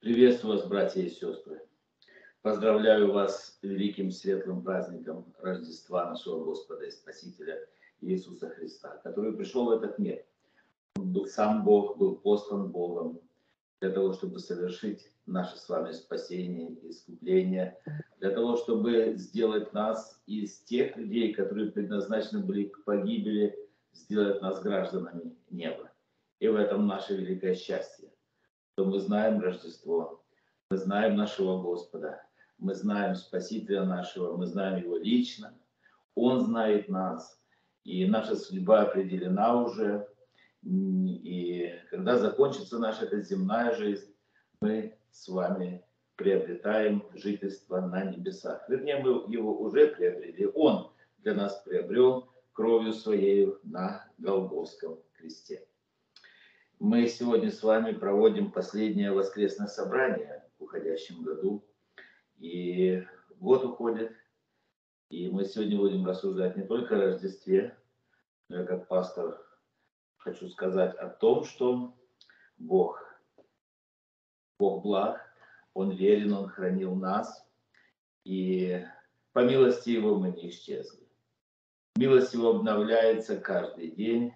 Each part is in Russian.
Приветствую вас, братья и сестры. Поздравляю вас с великим светлым праздником Рождества нашего Господа и Спасителя Иисуса Христа, который пришел в этот мир. Он был сам Бог, был послан Богом для того, чтобы совершить наше с вами спасение и искупление, для того, чтобы сделать нас из тех людей, которые предназначены были к погибели, сделать нас гражданами неба. И в этом наше великое счастье то мы знаем Рождество, мы знаем нашего Господа, мы знаем Спасителя нашего, мы знаем Его лично, Он знает нас, и наша судьба определена уже, и когда закончится наша эта земная жизнь, мы с вами приобретаем жительство на небесах. Вернее, мы его уже приобрели. Он для нас приобрел кровью своей на Голгофском кресте. Мы сегодня с вами проводим последнее воскресное собрание в уходящем году. И год уходит. И мы сегодня будем рассуждать не только о Рождестве, но и как пастор хочу сказать о том, что Бог, Бог благ, Он верен, Он хранил нас. И по милости Его мы не исчезли. Милость Его обновляется каждый день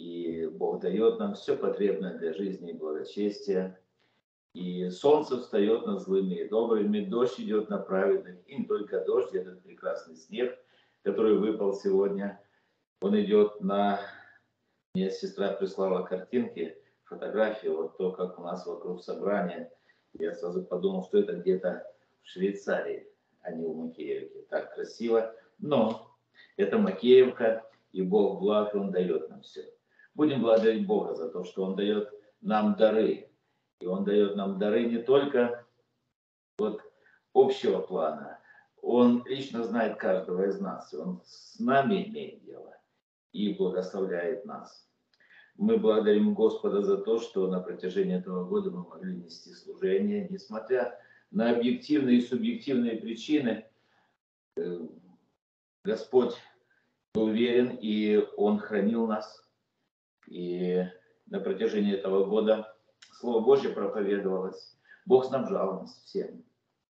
и Бог дает нам все потребное для жизни и благочестия. И солнце встает над злыми и добрыми, дождь идет на праведных, и не только дождь, этот прекрасный снег, который выпал сегодня, он идет на... Мне сестра прислала картинки, фотографии, вот то, как у нас вокруг собрания. Я сразу подумал, что это где-то в Швейцарии, а не в Макеевке. Так красиво. Но это Макеевка, и Бог благ, Он дает нам все. Будем благодарить Бога за то, что Он дает нам дары. И Он дает нам дары не только вот общего плана. Он лично знает каждого из нас. Он с нами имеет дело и благословляет нас. Мы благодарим Господа за то, что на протяжении этого года мы могли нести служение, несмотря на объективные и субъективные причины. Э, Господь был верен, и Он хранил нас, и на протяжении этого года Слово Божье проповедовалось. Бог снабжал нас всем.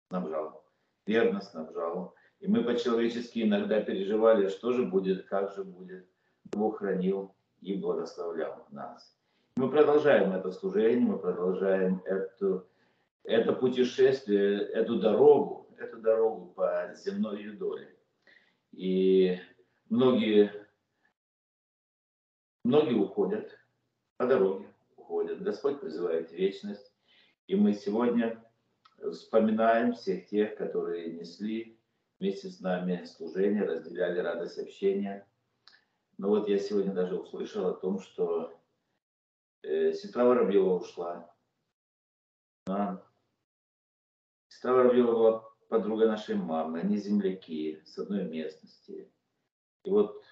Снабжал. Верно снабжал. И мы по-человечески иногда переживали, что же будет, как же будет. Бог хранил и благословлял нас. Мы продолжаем это служение, мы продолжаем эту, это путешествие, эту дорогу, эту дорогу по земной доле. И многие Многие уходят по дороге, уходят. Господь призывает вечность. И мы сегодня вспоминаем всех тех, которые несли вместе с нами служение, разделяли радость общения. Но вот я сегодня даже услышал о том, что э, сестра Воробьева ушла. А, сестра Воробьева была подруга нашей мамы, они земляки с одной местности. И вот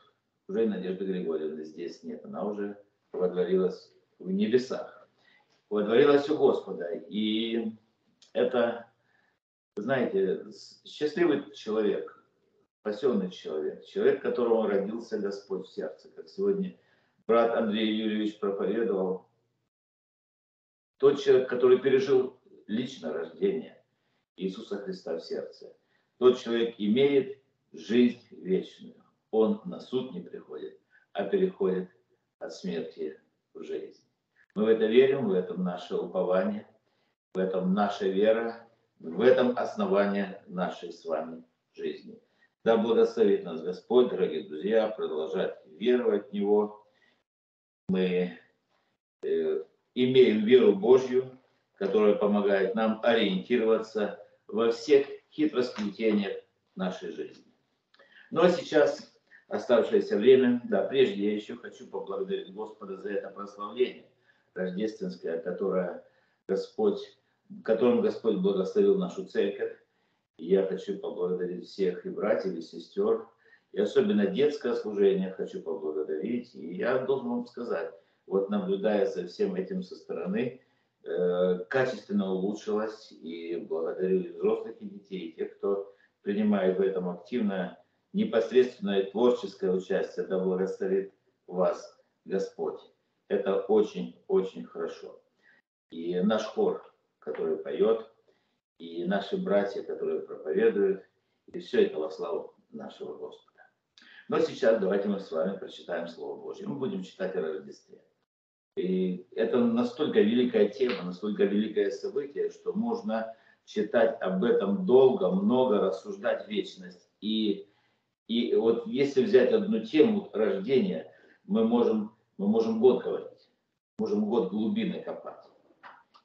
уже Надежды Григорьевны здесь нет, она уже водворилась в небесах, водворилась у Господа. И это, знаете, счастливый человек, спасенный человек, человек, которому родился Господь в сердце, как сегодня брат Андрей Юрьевич проповедовал, тот человек, который пережил лично рождение Иисуса Христа в сердце, тот человек имеет жизнь вечную он на суд не приходит, а переходит от смерти в жизнь. Мы в это верим, в этом наше упование, в этом наша вера, в этом основание нашей с вами жизни. Да благословит нас Господь, дорогие друзья, продолжать веровать в Него. Мы э, имеем веру Божью, которая помогает нам ориентироваться во всех хитросплетениях нашей жизни. Ну а сейчас оставшееся время. Да, прежде я еще хочу поблагодарить Господа за это прославление рождественское, которое Господь, которым Господь благословил нашу церковь. И я хочу поблагодарить всех и братьев, и сестер, и особенно детское служение хочу поблагодарить. И я должен вам сказать, вот наблюдая за всем этим со стороны, э, качественно улучшилось, и благодарю и взрослых, и детей, и тех, кто принимает в этом активное непосредственное творческое участие, да благословит вас Господь. Это очень-очень хорошо. И наш хор который поет, и наши братья, которые проповедуют, и все это во славу нашего Господа. Но сейчас давайте мы с вами прочитаем Слово Божье. Мы будем читать о Рождестве. И это настолько великая тема, настолько великое событие, что можно читать об этом долго, много, рассуждать вечность. И, и вот если взять одну тему рождения, мы можем, мы можем год говорить, можем год глубины копать.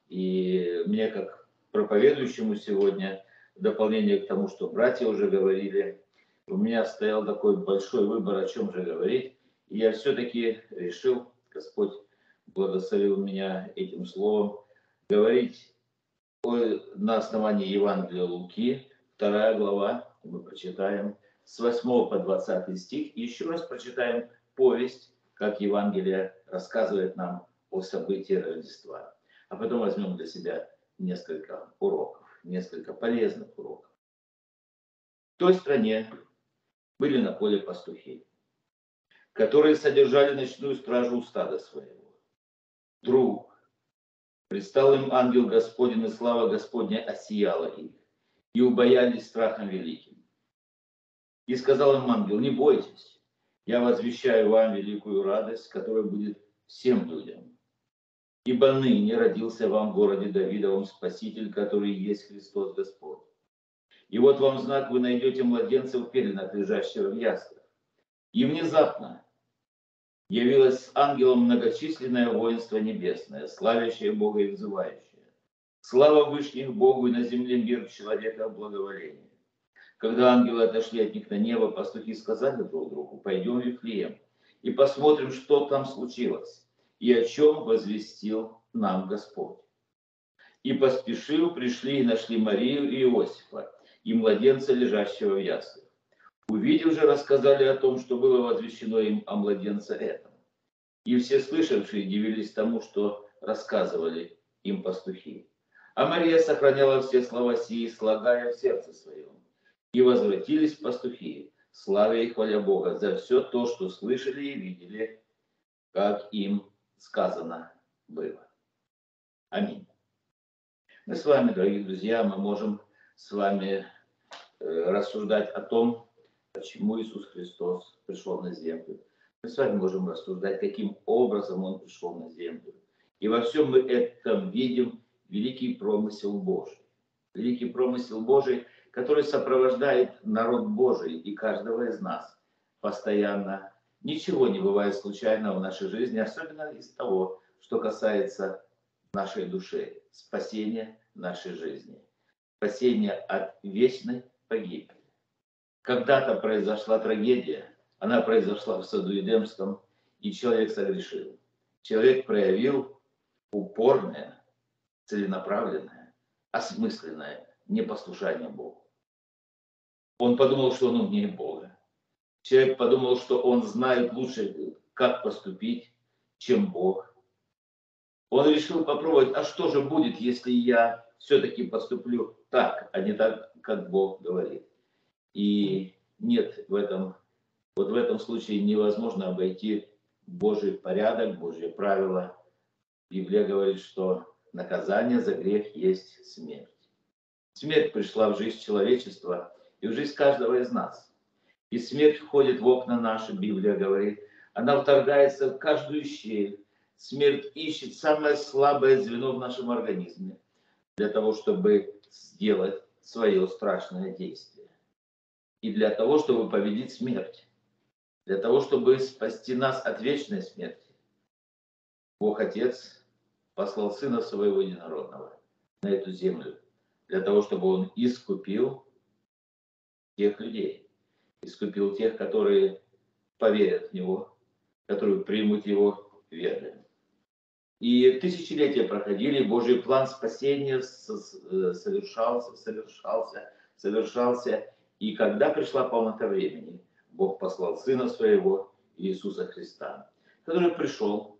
И мне как проповедующему сегодня, в дополнение к тому, что братья уже говорили, у меня стоял такой большой выбор, о чем же говорить. И я все-таки решил, Господь благословил меня этим словом, говорить на основании Евангелия Луки, вторая глава, мы прочитаем с 8 по 20 стих, и еще раз прочитаем повесть, как Евангелие рассказывает нам о событии Рождества. А потом возьмем для себя несколько уроков, несколько полезных уроков. В той стране были на поле пастухи, которые содержали ночную стражу у стада своего. Друг, предстал им ангел Господень, и слава Господня осияла их, и убоялись страхом великим. И сказал им ангел, не бойтесь, я возвещаю вам великую радость, которая будет всем людям. Ибо ныне родился вам в городе Давидовом Спаситель, который есть Христос Господь. И вот вам знак, вы найдете младенца в пеленах, лежащего в яслях. И внезапно явилось с ангелом многочисленное воинство небесное, славящее Бога и взывающее. Слава Вышних Богу и на земле мир человека благоволение. Когда ангелы отошли от них на небо, пастухи сказали друг другу, пойдем в Вифлеем и посмотрим, что там случилось и о чем возвестил нам Господь. И поспешив, пришли и нашли Марию и Иосифа, и младенца, лежащего в яслях. Увидев же, рассказали о том, что было возвещено им о младенце этом. И все слышавшие дивились тому, что рассказывали им пастухи. А Мария сохраняла все слова сии, слагая в сердце своем. И возвратились пастухи, славя и хваля Бога за все то, что слышали и видели, как им сказано было. Аминь. Мы с вами, дорогие друзья, мы можем с вами Э, рассуждать о том, почему Иисус Христос пришел на землю. Мы с вами можем рассуждать, каким образом Он пришел на землю. И во всем мы этом видим великий промысел Божий. Великий промысел Божий, который сопровождает народ Божий и каждого из нас постоянно. Ничего не бывает случайного в нашей жизни, особенно из того, что касается нашей души, спасения нашей жизни. Спасение от вечной погибли. Когда-то произошла трагедия, она произошла в саду Едемском, и человек согрешил. Человек проявил упорное, целенаправленное, осмысленное непослушание Богу. Он подумал, что он умнее Бога. Человек подумал, что он знает лучше, как поступить, чем Бог. Он решил попробовать, а что же будет, если я все-таки поступлю так, а не так, как Бог говорит. И нет в этом, вот в этом случае невозможно обойти Божий порядок, Божье правило. Библия говорит, что наказание за грех есть смерть. Смерть пришла в жизнь человечества и в жизнь каждого из нас. И смерть входит в окна наши, Библия говорит. Она вторгается в каждую щель. Смерть ищет самое слабое звено в нашем организме для того, чтобы сделать свое страшное действие. И для того, чтобы победить смерть, для того, чтобы спасти нас от вечной смерти, Бог Отец послал Сына Своего Единородного на эту землю, для того, чтобы Он искупил тех людей, искупил тех, которые поверят в Него, которые примут Его верой. И тысячелетия проходили, Божий план спасения э, совершался, совершался, совершался. И когда пришла полнота времени, Бог послал Сына Своего, Иисуса Христа, который пришел,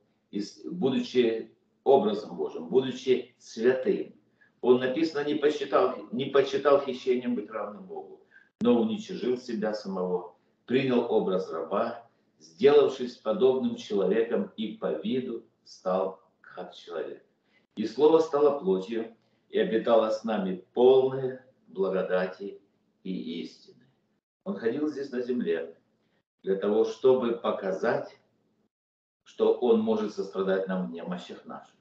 будучи образом Божьим, будучи святым. Он, написано, не посчитал, не посчитал хищением быть равным Богу, но уничижил себя самого, принял образ раба, сделавшись подобным человеком и по виду стал как человек. И Слово стало плотью и обитала с нами полная благодати и истины. Он ходил здесь на земле для того, чтобы показать, что он может сострадать нам в немощах наших.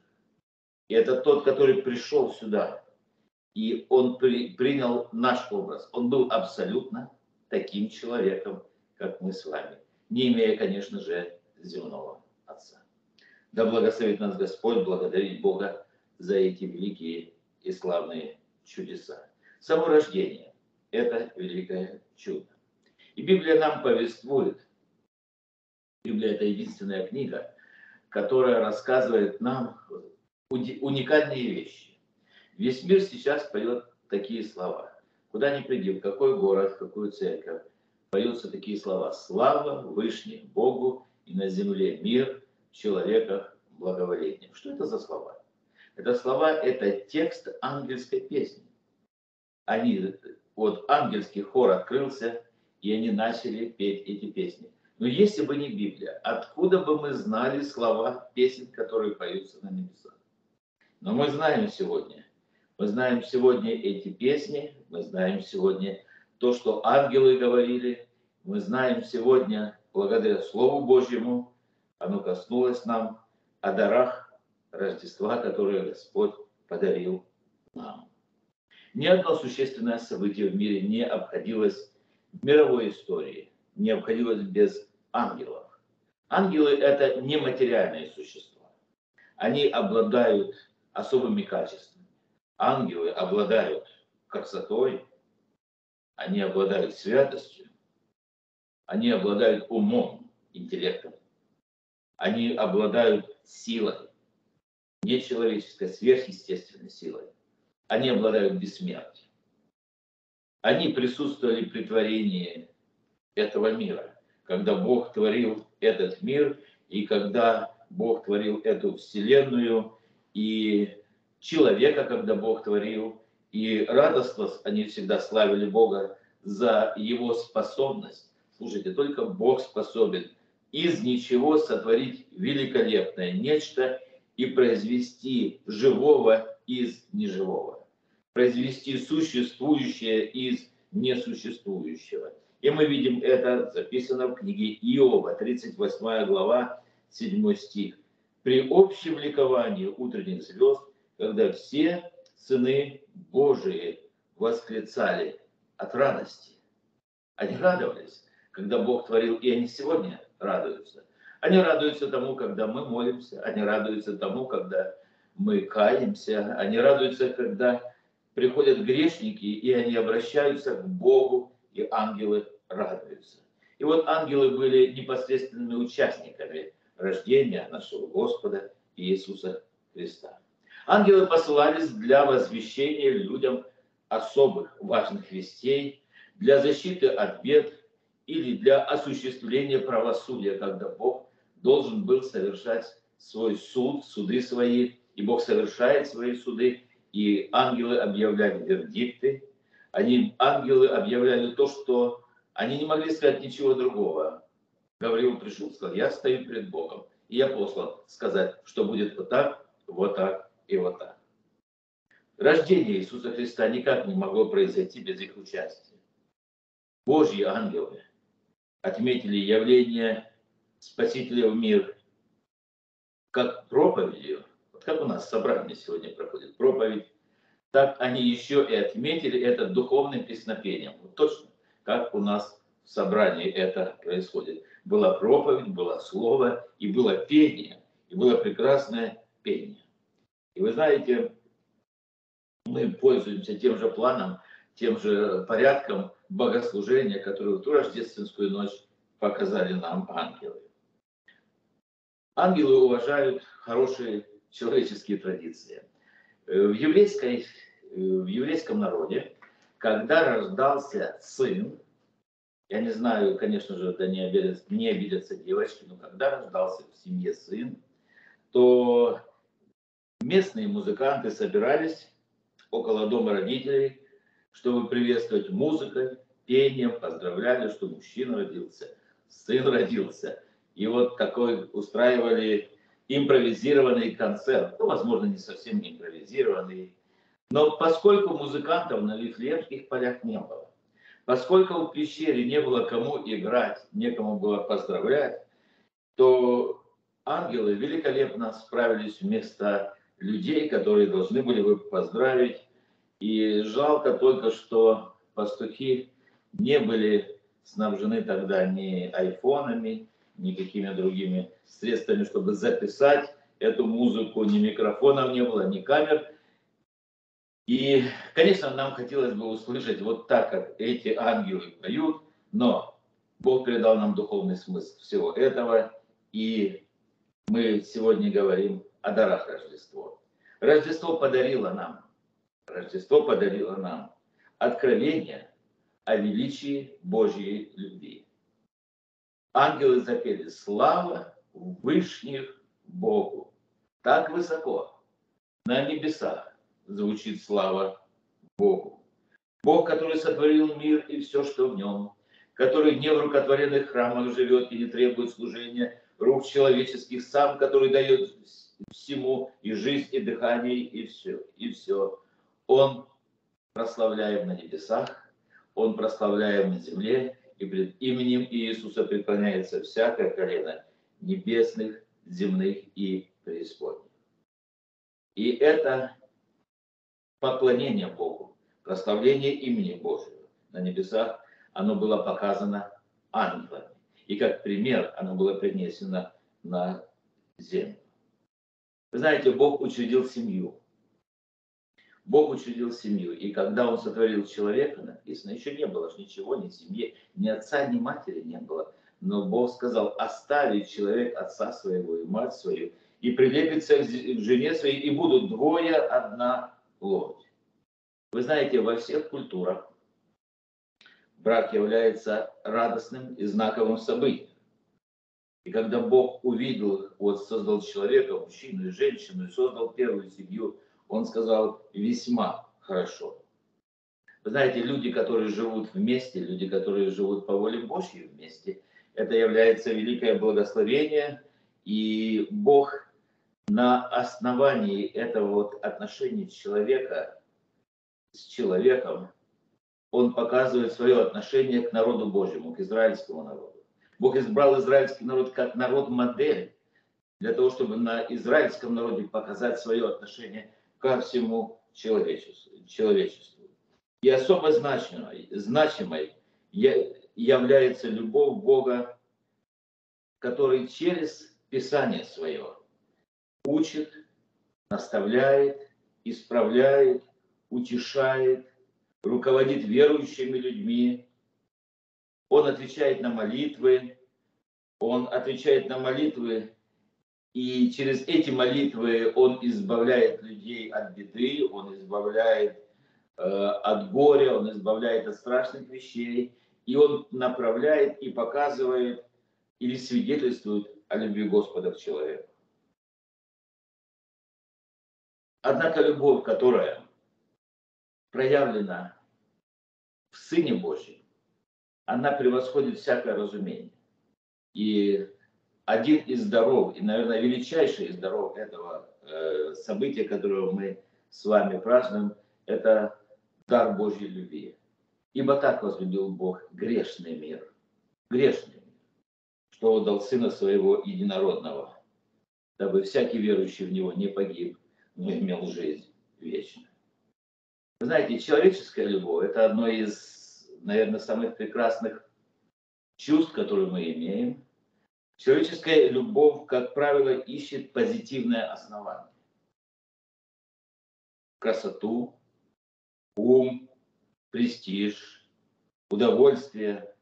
И это тот, который пришел сюда, и он при, принял наш образ. Он был абсолютно таким человеком, как мы с вами, не имея, конечно же, земного Отца. Да благословит нас Господь благодарить Бога за эти великие и славные чудеса. Само рождение – это великое чудо. И Библия нам повествует, Библия – это единственная книга, которая рассказывает нам уникальные вещи. Весь мир сейчас поет такие слова. Куда ни приди, в какой город, в какую церковь, поются такие слова. Слава Вышних Богу и на земле мир, в человеках благоволение. Что это за слова? Это слова, это текст ангельской песни. Они, вот ангельский хор открылся, и они начали петь эти песни. Но если бы не Библия, откуда бы мы знали слова песен, которые поются на небесах? Но мы знаем сегодня, мы знаем сегодня эти песни, мы знаем сегодня то, что ангелы говорили, мы знаем сегодня, благодаря Слову Божьему, оно коснулось нам о дарах Рождества, которые Господь подарил нам. Ни одно существенное событие в мире не обходилось в мировой истории, не обходилось без ангелов. Ангелы – это нематериальные существа. Они обладают особыми качествами. Ангелы обладают красотой, они обладают святостью, они обладают умом, интеллектом, они обладают силой, нечеловеческой, сверхъестественной силой. Они обладают бессмертием. Они присутствовали при творении этого мира, когда Бог творил этот мир, и когда Бог творил эту вселенную, и человека, когда Бог творил, и радостно они всегда славили Бога за его способность. Слушайте, только Бог способен из ничего сотворить великолепное нечто и произвести живого из неживого, произвести существующее из несуществующего. И мы видим это записано в книге Иова, 38 глава, 7 стих при общем ликовании утренних звезд, когда все сыны Божии восклицали от радости. Они радовались, когда Бог творил, и они сегодня радуются. Они радуются тому, когда мы молимся, они радуются тому, когда мы каемся, они радуются, когда приходят грешники, и они обращаются к Богу, и ангелы радуются. И вот ангелы были непосредственными участниками рождения нашего Господа Иисуса Христа. Ангелы посылались для возвещения людям особых важных вестей, для защиты от бед или для осуществления правосудия, когда Бог должен был совершать свой суд, суды свои, и Бог совершает свои суды, и ангелы объявляли вердикты, они, ангелы объявляли то, что они не могли сказать ничего другого. Гавриил пришел, сказал, я стою перед Богом, и я послан сказать, что будет вот так, вот так и вот так. Рождение Иисуса Христа никак не могло произойти без их участия. Божьи ангелы отметили явление Спасителя в мир как проповедью, вот как у нас собрание сегодня проходит, проповедь, так они еще и отметили это духовным песнопением. Вот точно, как у нас в собрании это происходит была проповедь, было слово, и было пение, и было прекрасное пение. И вы знаете, мы пользуемся тем же планом, тем же порядком богослужения, которое в ту рождественскую ночь показали нам ангелы. Ангелы уважают хорошие человеческие традиции. В, еврейской, в еврейском народе, когда рождался сын, я не знаю, конечно же, да не обидятся, не обидятся девочки, но когда рождался в семье сын, то местные музыканты собирались около дома родителей, чтобы приветствовать музыкой, пением, поздравляли, что мужчина родился, сын родился. И вот такой устраивали импровизированный концерт, ну, возможно, не совсем импровизированный, Но поскольку музыкантов на Вифлеемских полях не было, поскольку в пещере не было кому играть, некому было поздравлять, то ангелы великолепно справились вместо людей, которые должны были бы поздравить. И жалко только, что пастухи не были снабжены тогда ни айфонами, ни какими другими средствами, чтобы записать эту музыку, ни микрофонов не было, ни камер. И, конечно, нам хотелось бы услышать вот так, как эти ангелы поют, но Бог передал нам духовный смысл всего этого, и мы сегодня говорим о дарах Рождества. Рождество подарило нам, Рождество подарило нам откровение о величии Божьей любви. Ангелы запели «Слава Вышних Богу». Так высоко, на небесах, звучит слава Богу. Бог, который сотворил мир и все, что в нем, который не в рукотворенных храмах живет и не требует служения рук человеческих, сам, который дает всему и жизнь, и дыхание, и все, и все. Он прославляем на небесах, Он прославляем на земле, и пред именем Иисуса преклоняется всякое колено небесных, земных и преисподних. И это поклонение Богу, прославление имени Божьего на небесах, оно было показано ангелами. И как пример оно было принесено на землю. Вы знаете, Бог учредил семью. Бог учредил семью. И когда Он сотворил человека, написано, еще не было ничего, ни семьи, ни отца, ни матери не было. Но Бог сказал, оставит человек отца своего и мать свою, и прилепится к жене своей, и будут двое, одна плоть. Вы знаете, во всех культурах брак является радостным и знаковым событием. И когда Бог увидел, вот создал человека, мужчину и женщину, и создал первую семью, он сказал весьма хорошо. Вы знаете, люди, которые живут вместе, люди, которые живут по воле Божьей вместе, это является великое благословение, и Бог на основании этого вот отношения человека с человеком, он показывает свое отношение к народу Божьему, к израильскому народу. Бог избрал израильский народ как народ-модель для того, чтобы на израильском народе показать свое отношение ко всему человечеству. И особо значимой, значимой является любовь Бога, который через Писание свое учит, наставляет, исправляет, утешает, руководит верующими людьми. Он отвечает на молитвы, он отвечает на молитвы, и через эти молитвы он избавляет людей от беды, он избавляет э, от горя, он избавляет от страшных вещей, и он направляет и показывает или свидетельствует о любви Господа к человеку. Однако любовь, которая проявлена в Сыне Божьем, она превосходит всякое разумение. И один из даров, и, наверное, величайший из даров этого э, события, которого мы с вами празднуем, это дар Божьей любви. Ибо так возлюбил Бог грешный мир, грешный мир, что отдал Сына Своего Единородного, дабы всякий верующий в Него не погиб, но имел жизнь вечную. Вы знаете, человеческая любовь – это одно из, наверное, самых прекрасных чувств, которые мы имеем. Человеческая любовь, как правило, ищет позитивное основание. Красоту, ум, престиж, удовольствие,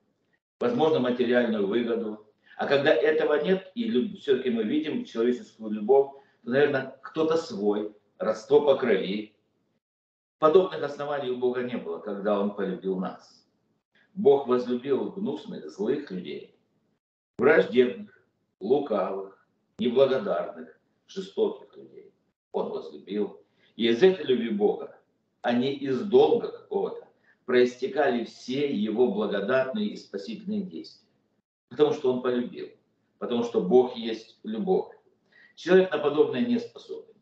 возможно, материальную выгоду. А когда этого нет, и все-таки мы видим человеческую любовь, то, наверное, кто-то свой, родство по крови, Подобных оснований у Бога не было, когда Он полюбил нас. Бог возлюбил гнусных, злых людей, враждебных, лукавых, неблагодарных, жестоких людей. Он возлюбил. И из этой любви Бога, а не из долга какого-то, проистекали все его благодатные и спасительные действия. Потому что он полюбил. Потому что Бог есть любовь. Человек на подобное не способен.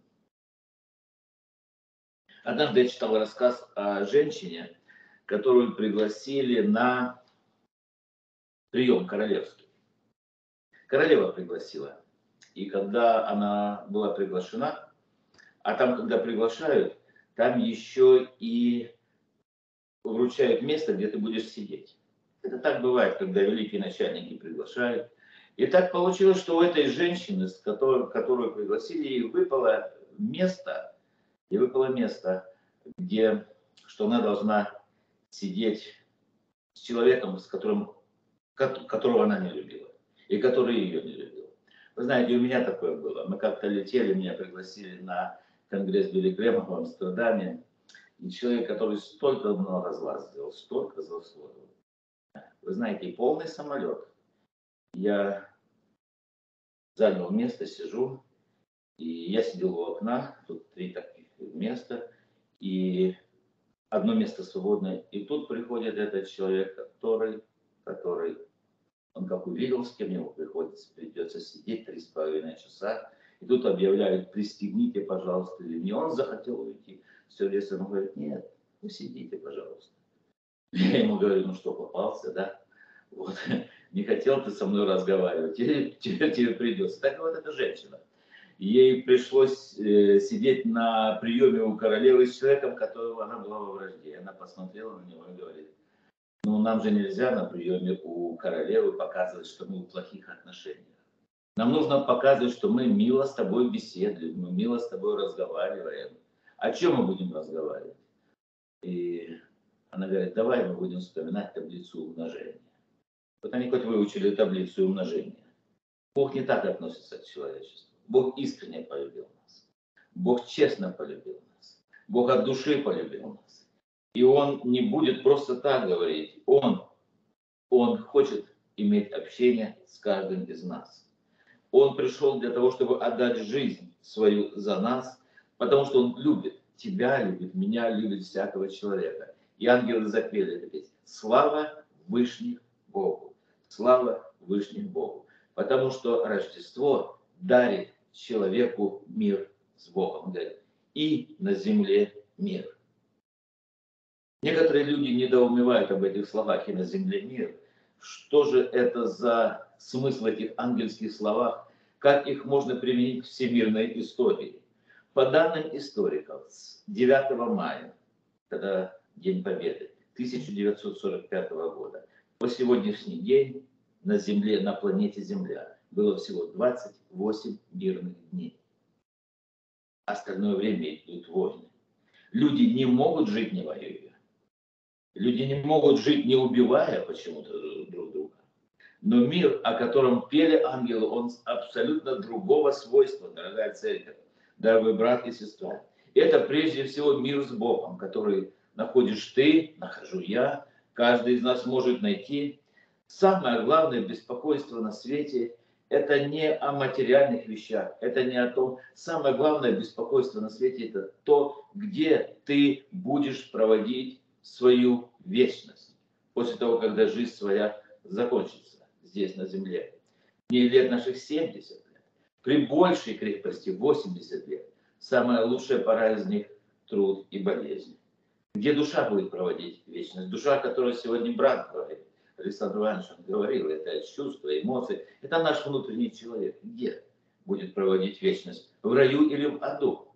Однажды я читал рассказ о женщине, которую пригласили на прием королевский. Королева пригласила. И когда она была приглашена, а там, когда приглашают, там еще и вручают место, где ты будешь сидеть. Это так бывает, когда великие начальники приглашают. И так получилось, что у этой женщины, с которой, которую пригласили, выпало место, и выпало место, где, что она должна сидеть с человеком, с которым, которого она не любила, и который ее не любил. Вы знаете, у меня такое было. Мы как-то летели, меня пригласили на конгресс Билли Грэма в Амстердаме. И человек, который столько много зла сделал, столько заслужил. Вы знаете, полный самолет. Я занял место, сижу, и я сидел у окна, тут три таких места, и одно место свободное. И тут приходит этот человек, который, который он как увидел, с кем ему приходится, придется сидеть три с половиной часа. И тут объявляют, пристегните, пожалуйста, или не он захотел уйти. Все вес он говорит, нет, вы сидите, пожалуйста. Я ему говорю, ну что, попался, да? Вот, не хотел ты со мной разговаривать, теперь тебе придется. Так вот эта женщина. Ей пришлось э, сидеть на приеме у королевы с человеком, которого она была во вражде. Она посмотрела на него и говорит, ну, нам же нельзя на приеме у королевы показывать, что мы в плохих отношениях. Нам нужно показывать, что мы мило с тобой беседуем, мы мило с тобой разговариваем. О чем мы будем разговаривать? И она говорит, давай мы будем вспоминать таблицу умножения. Вот они хоть выучили таблицу умножения. Бог не так относится к человечеству. Бог искренне полюбил нас. Бог честно полюбил нас. Бог от души полюбил нас. И он не будет просто так говорить. Он, он хочет иметь общение с каждым из нас. Он пришел для того, чтобы отдать жизнь свою за нас, потому что он любит тебя, любит меня, любит всякого человека. И ангелы запели эту песню. Слава Вышних Богу. Слава Вышних Богу. Потому что Рождество дарит человеку мир с Богом. Он говорит, и на земле мир. Некоторые люди недоумевают об этих словах и на земле мир. Что же это за смысл этих ангельских словах? Как их можно применить к всемирной истории? По данным историков, с 9 мая, когда День Победы, 1945 года, по сегодняшний день на Земле, на планете Земля было всего 28 мирных дней. Остальное время идут войны. Люди не могут жить не воюя. Люди не могут жить, не убивая почему-то друг друга. Но мир, о котором пели ангелы, он абсолютно другого свойства, дорогая церковь, дорогой брат и сестра. Это прежде всего мир с Богом, который находишь ты, нахожу я, каждый из нас может найти. Самое главное беспокойство на свете – это не о материальных вещах, это не о том. Самое главное беспокойство на свете – это то, где ты будешь проводить свою вечность после того, когда жизнь своя закончится здесь, на земле. Не лет наших 70 лет, при большей крепости 80 лет. Самая лучшая пора из них – труд и болезнь. Где душа будет проводить вечность? Душа, которую сегодня брат говорит, Александр Иванович говорил, это чувства, эмоции, это наш внутренний человек. Где будет проводить вечность? В раю или в аду?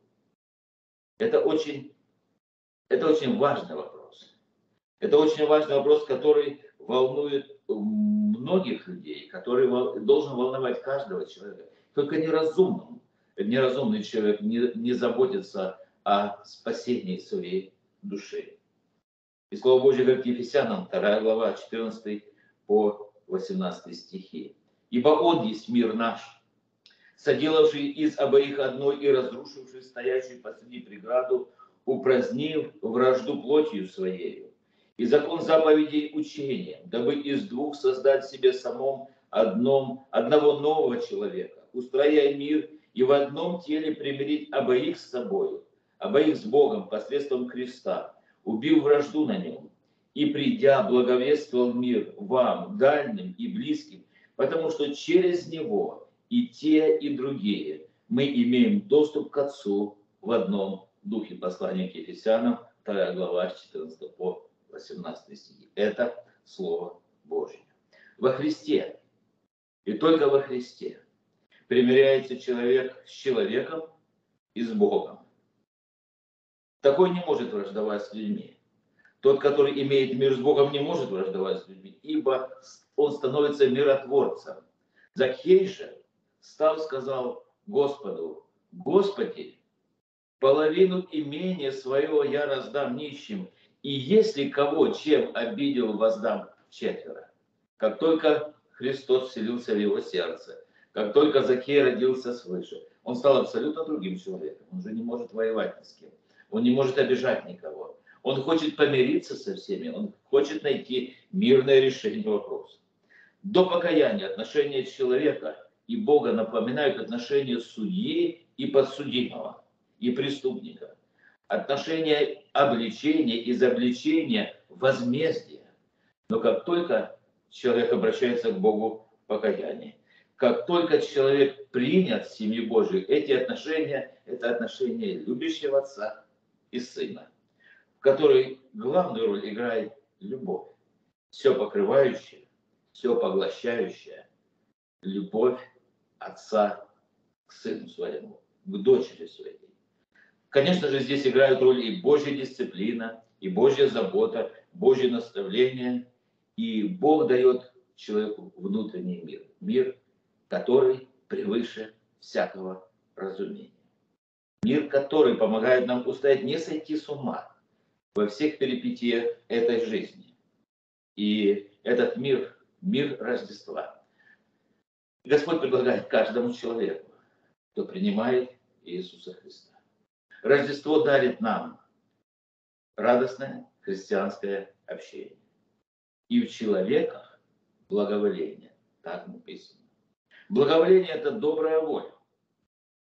Это очень, это очень важный вопрос. Это очень важный вопрос, который волнует многих людей, который должен волновать каждого человека. Только неразумному, неразумный человек не, не заботится о спасении своей души. И Слово Божье говорит Ефесянам, 2 глава, 14 по 18 стихи. «Ибо Он есть мир наш, соделавший из обоих одной и разрушивший стоящую посреди преграду, упразднив вражду плотью своей, и закон заповедей учения, дабы из двух создать себе самом одном, одного нового человека, устрояя мир и в одном теле примирить обоих с собой, обоих с Богом посредством креста, убив вражду на нем, и придя благовествовал мир вам, дальним и близким, потому что через него и те, и другие мы имеем доступ к Отцу в одном духе послания к Ефесянам, 2 глава, 14 по 18 стихи. Это Слово Божье. Во Христе и только во Христе примиряется человек с человеком и с Богом. Такой не может враждовать с людьми. Тот, который имеет мир с Богом, не может враждовать с людьми, ибо он становится миротворцем. Закхей же, стал, сказал Господу, Господи, половину имения своего я раздам нищим, и если кого чем обидел, воздам четверо. Как только Христос вселился в его сердце, как только Закей родился свыше, он стал абсолютно другим человеком. Он уже не может воевать ни с кем. Он не может обижать никого. Он хочет помириться со всеми. Он хочет найти мирное решение вопроса. До покаяния отношения человека и Бога напоминают отношения судьи и подсудимого, и преступника. Отношения обличения, изобличения, возмездия. Но как только человек обращается к Богу в покаянии, как только человек принят в семью Божию, эти отношения – это отношения любящего отца и сына, в которой главную роль играет любовь, все покрывающая, все поглощающая любовь отца к сыну своему, к дочери своей. Конечно же, здесь играют роль и Божья дисциплина, и Божья забота, Божье наставление, и Бог дает человеку внутренний мир, мир, который превыше всякого разумения. Мир, который помогает нам устоять, не сойти с ума во всех перипетиях этой жизни. И этот мир, мир Рождества. Господь предлагает каждому человеку, кто принимает Иисуса Христа. Рождество дарит нам радостное христианское общение. И в человеках благоволение. Так написано. Благоволение – это добрая воля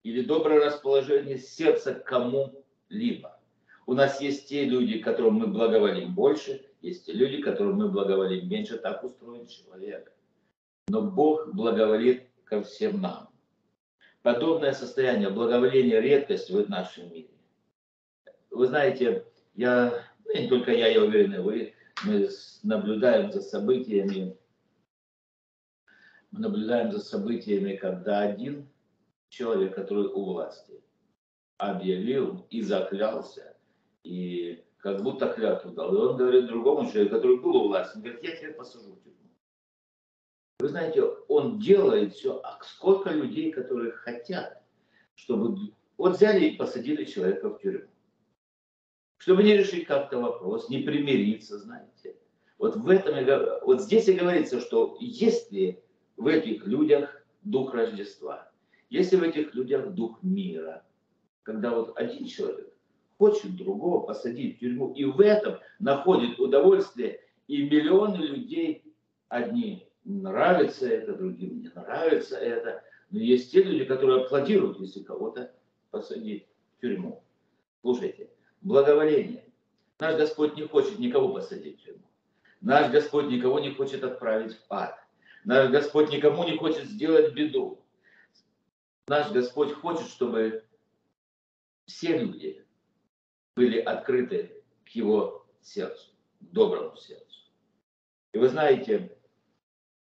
или доброе расположение сердца к кому-либо. У нас есть те люди, которым мы благоволим больше, есть те люди, которым мы благоволим меньше. Так устроен человек. Но Бог благоволит ко всем нам. Подобное состояние благоволения – редкость в нашем мире. Вы знаете, я, ну, не только я, я уверен, вы, мы наблюдаем за событиями, мы наблюдаем за событиями, когда один человек, который у власти, объявил и заклялся, и как будто клятву дал. И он говорит другому человеку, который был у власти, он говорит, я тебя посажу в тюрьму. Вы знаете, он делает все, а сколько людей, которые хотят, чтобы... Вот взяли и посадили человека в тюрьму. Чтобы не решить как-то вопрос, не примириться, знаете. Вот в этом, вот здесь и говорится, что есть ли в этих людях дух Рождества, если в этих людях дух мира, когда вот один человек хочет другого посадить в тюрьму, и в этом находит удовольствие, и миллионы людей, одни нравится это, другим не нравится это, но есть те люди, которые аплодируют, если кого-то посадить в тюрьму. Слушайте, благоволение. Наш Господь не хочет никого посадить в тюрьму. Наш Господь никого не хочет отправить в ад. Наш Господь никому не хочет сделать беду. Наш Господь хочет, чтобы все люди были открыты к Его сердцу, к доброму сердцу. И вы знаете,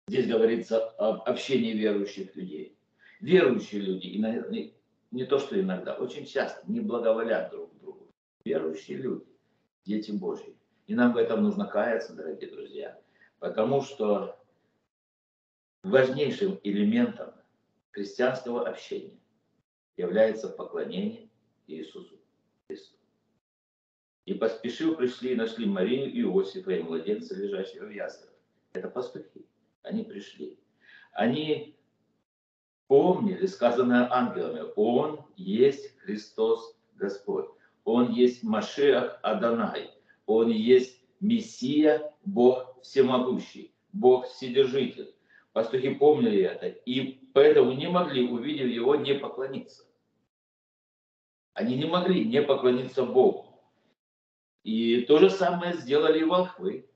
здесь говорится об общении верующих людей. Верующие люди, не то что иногда, очень часто не благоволят друг другу. Верующие люди, дети Божьи. И нам в этом нужно каяться, дорогие друзья, потому что важнейшим элементом христианского общения является поклонение Иисусу Христу. И поспешил, пришли и нашли Марию и Иосифа и младенца, лежащего в яслях. Это пастухи. Они пришли. Они помнили сказанное ангелами. Он есть Христос Господь. Он есть Машеах Адонай. Он есть Мессия, Бог Всемогущий, Бог Вседержитель. Пастухи помнили это, и поэтому не могли, увидев его, не поклониться. Они не могли не поклониться Богу. И то же самое сделали и волхвы,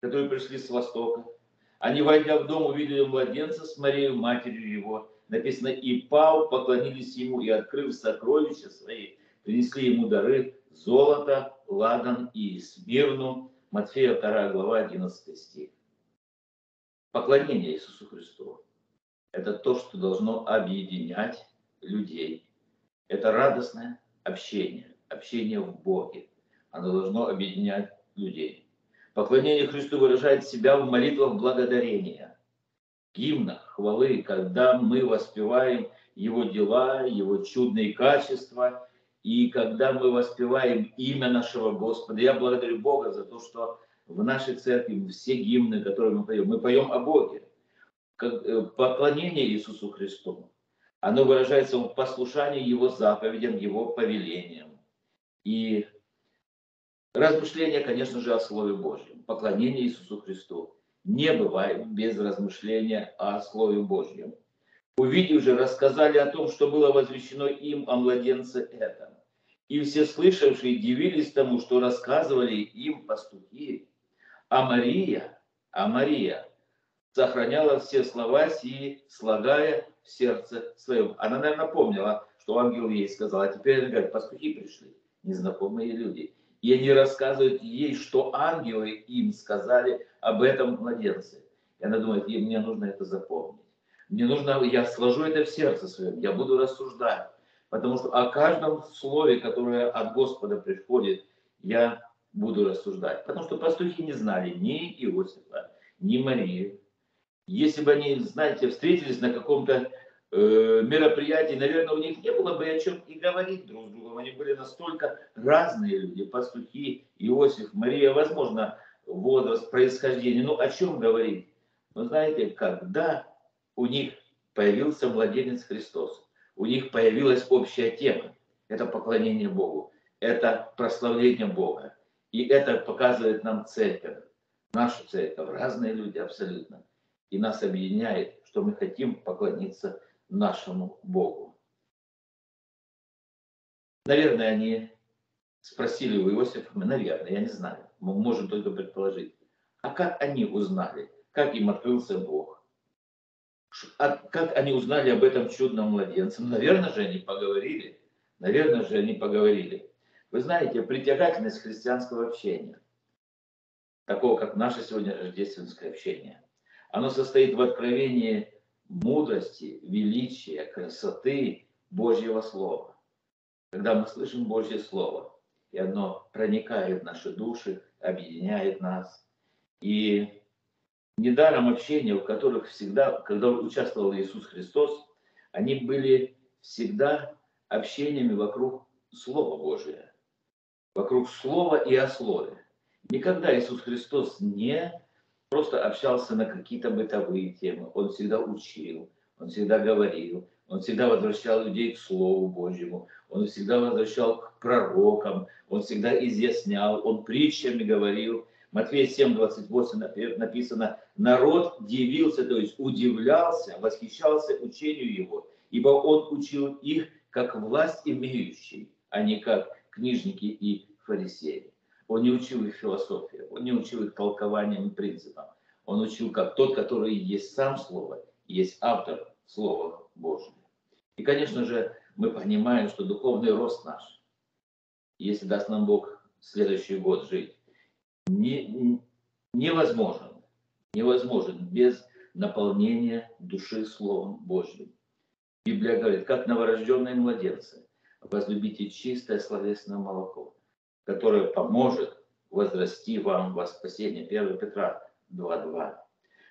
которые пришли с востока. Они, войдя в дом, увидели младенца с Марией, матерью его. Написано, и пал, поклонились ему, и, открыв сокровища свои, принесли ему дары золото, ладан и смирну. Матфея 2 глава 11 стих. Поклонение Иисусу Христу – это то, что должно объединять людей. Это радостное общение, общение в Боге. Оно должно объединять людей. Поклонение Христу выражает себя в молитвах благодарения, гимнах, хвалы, когда мы воспеваем Его дела, Его чудные качества, и когда мы воспеваем имя нашего Господа. Я благодарю Бога за то, что в нашей церкви все гимны, которые мы поем, мы поем о Боге. Э, поклонение Иисусу Христу, оно выражается в послушании Его заповедям, Его повелениям. И размышления, конечно же, о Слове Божьем, поклонение Иисусу Христу не бывает без размышления о Слове Божьем. Увидев же, рассказали о том, что было возвещено им о младенце этом. И все слышавшие дивились тому, что рассказывали им пастухи. А Мария, а Мария сохраняла все слова сии, слагая в сердце своем. Она, наверное, помнила, что ангел ей сказал, а теперь она говорит, пастухи пришли, незнакомые люди. И они рассказывают ей, что ангелы им сказали об этом младенце. И она думает, мне нужно это запомнить. Мне нужно, я сложу это в сердце своем, я буду рассуждать. Потому что о каждом слове, которое от Господа приходит, я буду рассуждать. Потому что пастухи не знали ни Иосифа, ни Марии. Если бы они, знаете, встретились на каком-то э, мероприятии, наверное, у них не было бы о чем и говорить друг с другом. Они были настолько разные люди, пастухи, Иосиф, Мария, возможно, возраст, происхождение. Ну, о чем говорить? Но знаете, когда у них появился младенец Христос, у них появилась общая тема. Это поклонение Богу, это прославление Бога, и это показывает нам церковь, нашу церковь, разные люди абсолютно. И нас объединяет, что мы хотим поклониться нашему Богу. Наверное, они спросили у Иосифа, наверное, я не знаю, мы можем только предположить, а как они узнали, как им открылся Бог? А как они узнали об этом чудном младенце? Наверное же они поговорили, наверное же они поговорили. Вы знаете, притягательность христианского общения, такого как наше сегодня рождественское общение, оно состоит в откровении мудрости, величия, красоты Божьего Слова. Когда мы слышим Божье Слово, и оно проникает в наши души, объединяет нас. И недаром общения, в которых всегда, когда участвовал Иисус Христос, они были всегда общениями вокруг Слова Божия вокруг слова и о слове. Никогда Иисус Христос не просто общался на какие-то бытовые темы. Он всегда учил, он всегда говорил, он всегда возвращал людей к Слову Божьему, он всегда возвращал к пророкам, он всегда изъяснял, он притчами говорил. Матфея 7, 28 написано, народ дивился, то есть удивлялся, восхищался учению его, ибо он учил их как власть имеющий, а не как книжники и фарисеи. Он не учил их философии, он не учил их толкованиям и принципам. Он учил как тот, который есть сам Слово, есть автор Слова Божьего. И, конечно же, мы понимаем, что духовный рост наш, если даст нам Бог следующий год жить, не, невозможен, невозможен без наполнения души Словом Божьим. Библия говорит, как новорожденные младенцы, возлюбите чистое словесное молоко, которое поможет возрасти вам во спасение. 1 Петра 2.2.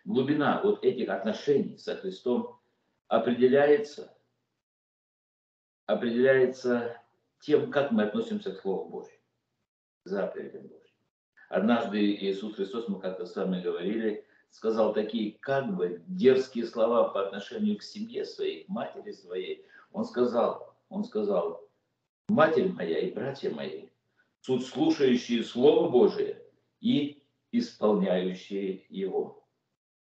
Глубина вот этих отношений со Христом определяется, определяется тем, как мы относимся к Слову Божьему, заповедям Божьим. Однажды Иисус Христос, мы как-то с вами говорили, сказал такие как бы дерзкие слова по отношению к семье своей, к матери своей. Он сказал, он сказал, «Матерь моя и братья мои, тут слушающие Слово Божие и исполняющие его».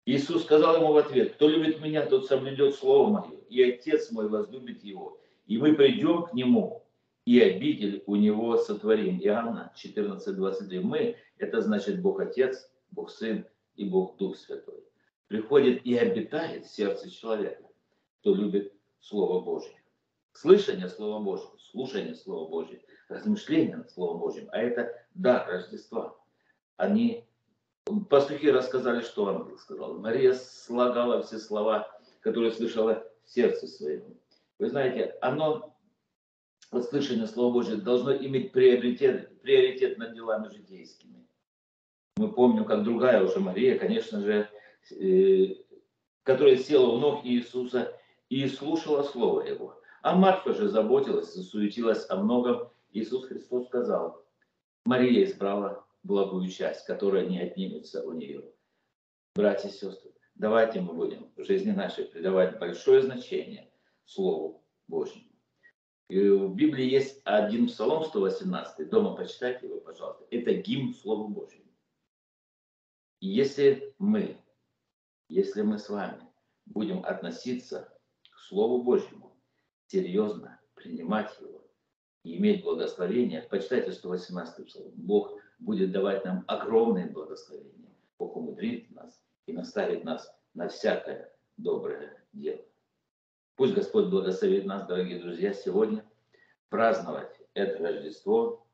Иисус сказал ему в ответ, «Кто любит меня, тот соблюдет Слово Мое, и Отец мой возлюбит его, и мы придем к Нему, и обитель у Него сотворим». Иоанна 14, 23. Мы – это значит Бог Отец, Бог Сын и Бог Дух Святой. Приходит и обитает в сердце человека, кто любит Слово Божье. Слышание Слова Божьего, слушание Слова Божьего, размышление над Словом Божьим, а это дар Рождества. Они, пастухи рассказали, что ангел сказал. Мария слагала все слова, которые слышала в сердце своем. Вы знаете, оно, вот слышание Слова Божьего, должно иметь приоритет, приоритет над делами житейскими. Мы помним, как другая уже Мария, конечно же, э, которая села у ног Иисуса и слушала Слово Его. А Марфа же заботилась, засуетилась о многом. Иисус Христос сказал, Мария избрала благую часть, которая не отнимется у нее. Братья и сестры, давайте мы будем в жизни нашей придавать большое значение Слову Божьему. И в Библии есть один псалом 118, дома почитайте его, пожалуйста. Это гимн Слову Божьему. И если мы, если мы с вами будем относиться к Слову Божьему серьезно, принимать его и иметь благословение, почитайте 118 псалом, Бог будет давать нам огромное благословение. Бог умудрит нас и наставит нас на всякое доброе дело. Пусть Господь благословит нас, дорогие друзья, сегодня праздновать это Рождество,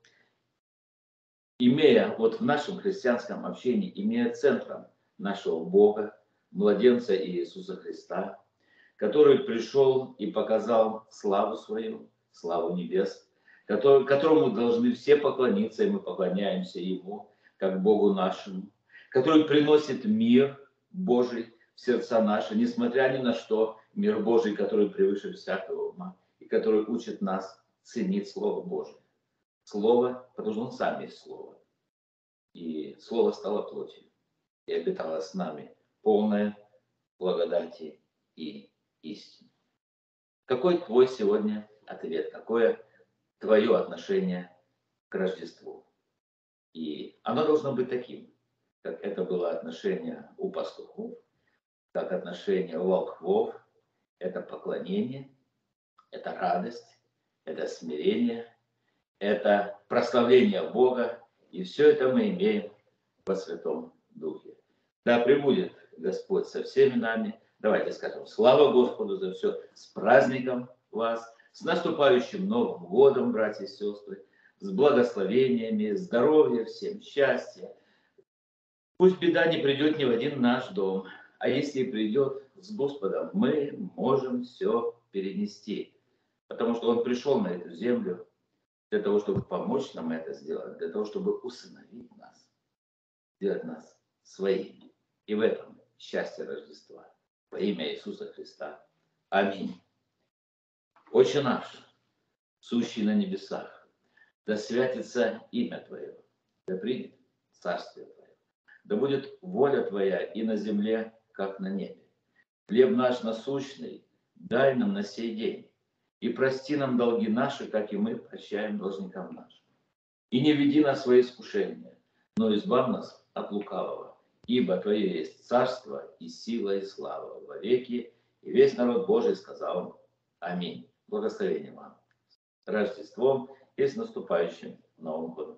имея вот в нашем христианском общении, имея центром нашего Бога, младенца Иисуса Христа, который пришел и показал славу свою, славу небес, который, которому должны все поклониться, и мы поклоняемся Ему, как Богу нашему, который приносит мир Божий в сердца наши, несмотря ни на что, мир Божий, который превыше всякого ума, и который учит нас ценить Слово Божие. Слово, потому что Он сам есть Слово. И Слово стало плотью и обитало с нами, полное благодати и истины. Какой твой сегодня ответ? Какое твое отношение к Рождеству? И оно должно быть таким, как это было отношение у пастухов, как отношение у волхвов. Это поклонение, это радость, это смирение, это прославление Бога. И все это мы имеем во Святом Духе. Да пребудет Господь со всеми нами. Давайте скажем, слава Господу за все. С праздником вас, с наступающим Новым годом, братья и сестры, с благословениями, здоровья всем, счастья. Пусть беда не придет ни в один наш дом, а если и придет с Господом, мы можем все перенести. Потому что Он пришел на эту землю для того, чтобы помочь нам это сделать, для того, чтобы усыновить нас, сделать нас своими. И в этом счастье Рождества. Во имя Иисуса Христа. Аминь. Отче наш, сущий на небесах, да святится имя Твое, да придет Царствие Твое, да будет воля Твоя и на земле, как на небе. Хлеб наш насущный дай нам на сей день, и прости нам долги наши, как и мы прощаем должникам нашим. И не веди нас в свои искушения, но избавь нас от лукавого, ибо Твое есть царство и сила и слава во веки. И весь народ Божий сказал Аминь. Благословение вам. Рождеством и с наступающим Новым годом.